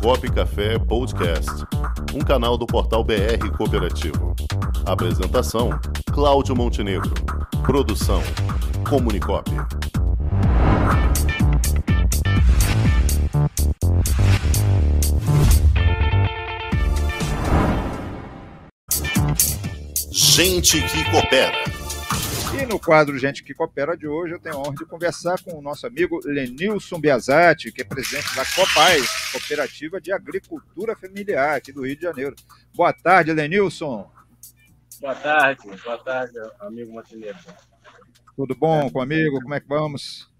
Comunicop Café Podcast, um canal do portal BR Cooperativo. Apresentação: Cláudio Montenegro. Produção: Comunicop. Gente que coopera. E no quadro Gente que Coopera de hoje, eu tenho a honra de conversar com o nosso amigo Lenilson Biazatti, que é presidente da Copaz, Cooperativa de Agricultura Familiar, aqui do Rio de Janeiro. Boa tarde, Lenilson. Boa tarde, boa tarde, amigo Montenegro. Tudo bom com o amigo? Como é que vamos?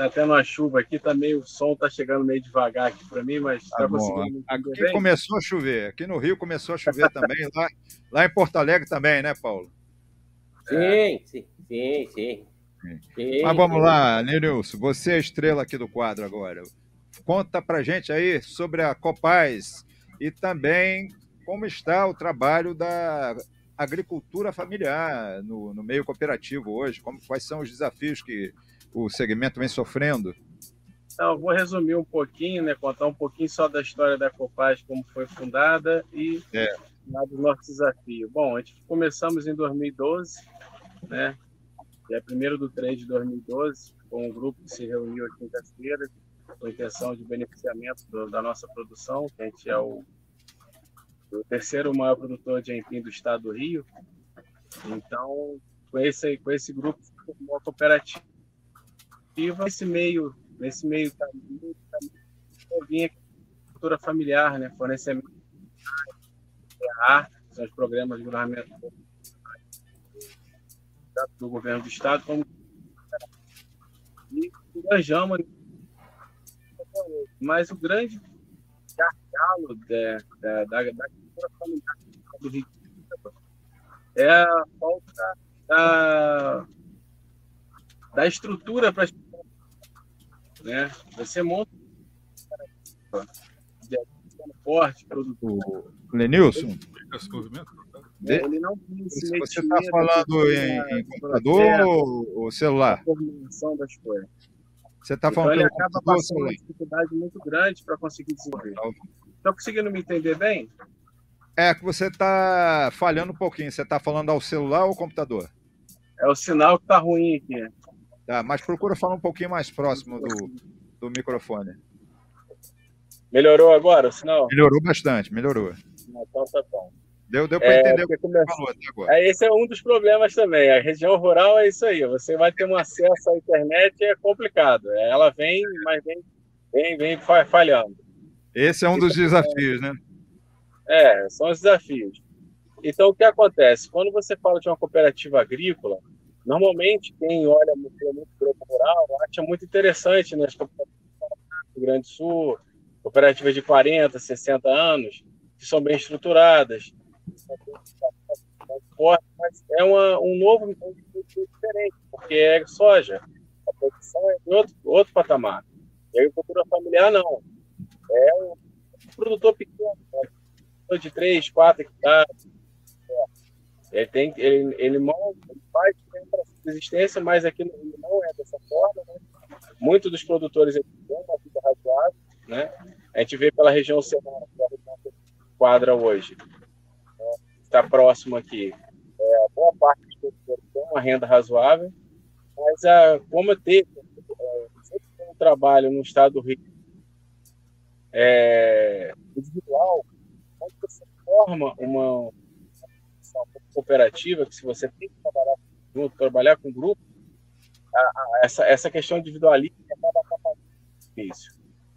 Tá tendo uma chuva aqui, tá meio, o som tá chegando meio devagar aqui para mim, mas tá, tá conseguindo. Aqui bem? começou a chover, aqui no Rio começou a chover também, lá, lá em Porto Alegre também, né, Paulo? Sim, sim, sim, sim. sim. Mas vamos lá, Nilson, você é a estrela aqui do quadro agora. Conta pra gente aí sobre a Copaz e também como está o trabalho da agricultura familiar no, no meio cooperativo hoje, como, quais são os desafios que o segmento vem sofrendo? Então, vou resumir um pouquinho, né, contar um pouquinho só da história da Copaz, como foi fundada e é. lá do nosso desafio. Bom, a gente começamos em 2012, né, é primeiro do 3 de 2012, com um grupo que se reuniu aqui em quinta-feira, com intenção de beneficiamento do, da nossa produção, que a gente é o, o terceiro maior produtor de empim do estado do Rio. Então, com esse, com esse grupo, formou a cooperativa nesse meio, nesse meio caminho, eu cultura familiar, né? Fornecimento de são os programas de governamento do governo do estado, como e engajamos mas o grande gargalo da, da, da, cultura familiar do Rio é a falta da, da estrutura para né? Você monta forte, produtor. Lenilson? De... Ele não Você está falando em, em computador ou celular? Você está falando então, ele acaba passando uma dificuldade muito grande para conseguir desenvolver. Está conseguindo me entender bem? É que você está falhando um pouquinho. Você está falando ao celular ou ao computador? É o sinal que está ruim aqui. Tá, mas procura falar um pouquinho mais próximo do, do microfone. Melhorou agora o sinal? Melhorou bastante, melhorou. Então tá bom. Deu, deu para é, entender o que você falou até agora. É, esse é um dos problemas também. A região rural é isso aí. Você vai ter um acesso à internet é complicado. Ela vem, mas vem, vem, vem falhando. Esse é um dos desafios, né? É, são os desafios. Então, o que acontece? Quando você fala de uma cooperativa agrícola, Normalmente, quem olha muito grupo rural acha muito interessante nas né, cooperativas do Grande Sul, cooperativas de 40, 60 anos, que são bem estruturadas, mas é uma, um novo diferente, porque é soja. A produção é de outro, outro patamar. E a agricultura familiar, não. É um produtor pequeno, né? de 3, 4 hectares. Ele, tem, ele, ele, mal, faz para existência, mas aqui não é dessa forma. Né? Muitos dos produtores têm uma vida razoável. Né? A gente vê pela região serrana, que quadra hoje, né? está próximo aqui. É, boa parte dos produtores tem uma renda razoável, mas a, como ter é, um trabalho no estado do Rio é, individual, você forma uma, cooperativa, que se você tem que trabalhar trabalhar com grupo, a, a, essa, essa questão individualista acaba difícil.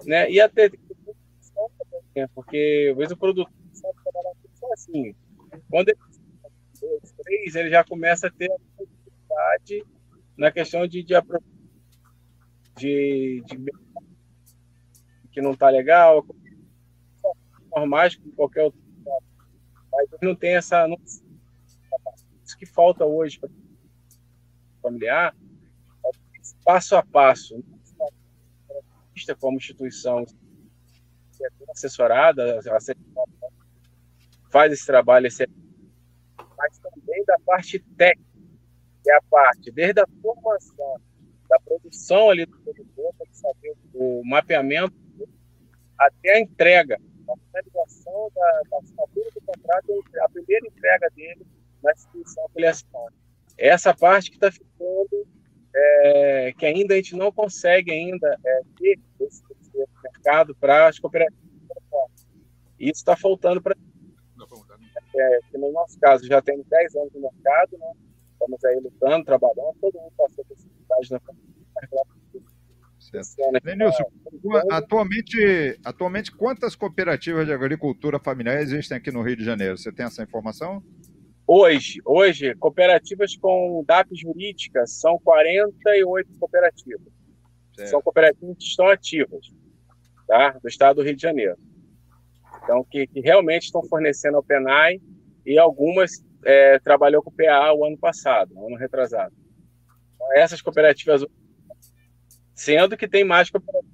Né? E até né? porque às vezes o produtor sabe trabalhar sozinho. Quando ele dois, três, ele já começa a ter a dificuldade na questão de, de, de, de que não está legal, normais como qualquer outro. Mas não tem essa. Que falta hoje para familiar, passo a passo, como instituição assessorada, faz esse trabalho, mas também da parte técnica, que é a parte desde a formação da produção ali do produtor, para saber o mapeamento até a entrega, a finalização da assinatura do contrato, a primeira entrega dele na instituição assinou. Essa parte que está ficando, é, que ainda a gente não consegue ainda é, ter esse, esse mercado para as cooperativas. Isso está faltando para é, que no nosso caso já tem 10 anos no mercado, né? estamos aí lutando, trabalhando, todo mundo passou por dificuldades na Lenilson, atualmente, atualmente, quantas cooperativas de agricultura familiar existem aqui no Rio de Janeiro? Você tem essa informação? Hoje, hoje cooperativas com DAP jurídica são 48 cooperativas. Certo. São cooperativas que estão ativas, tá? do estado do Rio de Janeiro. Então, que, que realmente estão fornecendo ao PENAI e algumas é, trabalhou com o PA o ano passado, ano retrasado. Então, essas cooperativas, sendo que tem mais cooperativas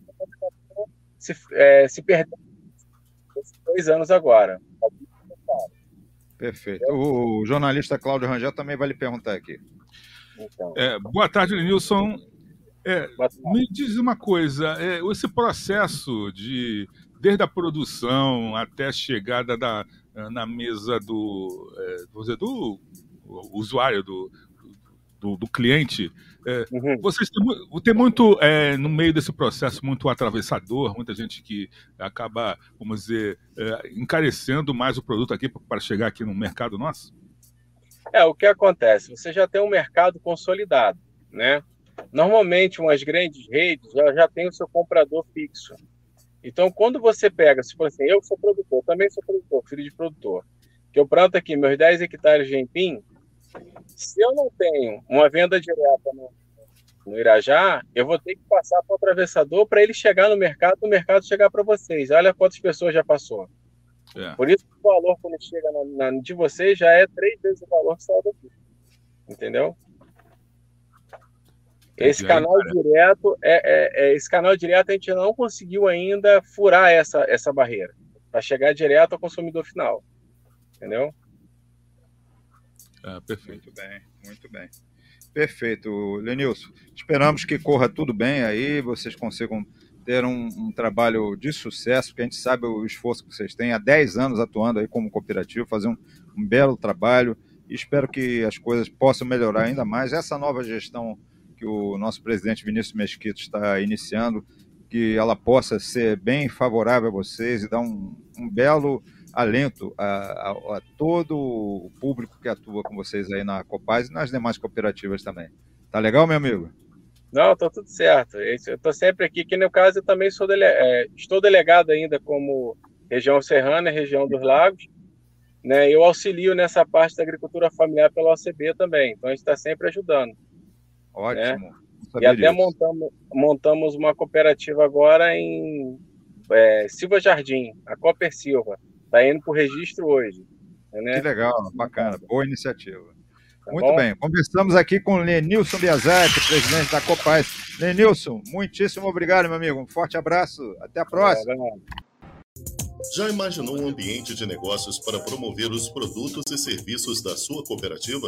se, é, se perdendo esses dois anos agora. Perfeito. O jornalista Cláudio Rangel também vai lhe perguntar aqui. Então, é, boa tarde, Nilson. É, me diz uma coisa, é, esse processo de desde a produção até a chegada da, na mesa do, é, dizer, do usuário, do, do, do cliente, é, uhum. Vocês têm, tem muito, é, no meio desse processo, muito atravessador, muita gente que acaba, vamos dizer, é, encarecendo mais o produto aqui para chegar aqui no mercado nosso? É, o que acontece? Você já tem um mercado consolidado, né? Normalmente, umas grandes redes já, já tem o seu comprador fixo. Então, quando você pega, se for assim, eu sou produtor, também sou produtor, filho de produtor, que eu planto aqui meus 10 hectares de empim, se eu não tenho uma venda direta no, no Irajá, eu vou ter que passar para o atravessador para ele chegar no mercado, o mercado chegar para vocês. Olha quantas pessoas já passou. É. Por isso o valor, quando chega na, na, de vocês, já é três vezes o valor que saiu daqui. Entendeu? Esse canal direto, é, é, é, esse canal direto a gente não conseguiu ainda furar essa, essa barreira para chegar direto ao consumidor final. Entendeu? Ah, perfeito. Muito bem, muito bem. Perfeito, Lenilson. Esperamos que corra tudo bem aí, vocês consigam ter um, um, trabalho de sucesso, porque a gente sabe o esforço que vocês têm há 10 anos atuando aí como cooperativo, fazer um, um belo trabalho e espero que as coisas possam melhorar ainda mais. Essa nova gestão que o nosso presidente Vinícius Mesquita está iniciando, que ela possa ser bem favorável a vocês e dar um, um belo alento a, a, a, todo o público que atua com vocês aí na Copaz e nas demais cooperativas também. Tá legal, meu amigo? Não, tá tudo certo. Eu estou sempre aqui, que no caso eu também sou dele, é, estou delegado ainda como região serrana, região dos lagos. Né, eu auxilio nessa parte da agricultura familiar pela OCB também, então a gente está sempre ajudando. Ótimo. Né? E até montamos, montamos uma cooperativa agora em é, Silva Jardim, a Cooper Silva. Está indo para o registro hoje. Né? Que legal, bacana, boa iniciativa. Tá Muito bom? bem, conversamos aqui com Lenilson Biazatti, presidente da Copaz. Lenilson, muitíssimo obrigado, meu amigo. Um forte abraço, até a próxima. É, Já imaginou um ambiente de negócios para promover os produtos e serviços da sua cooperativa?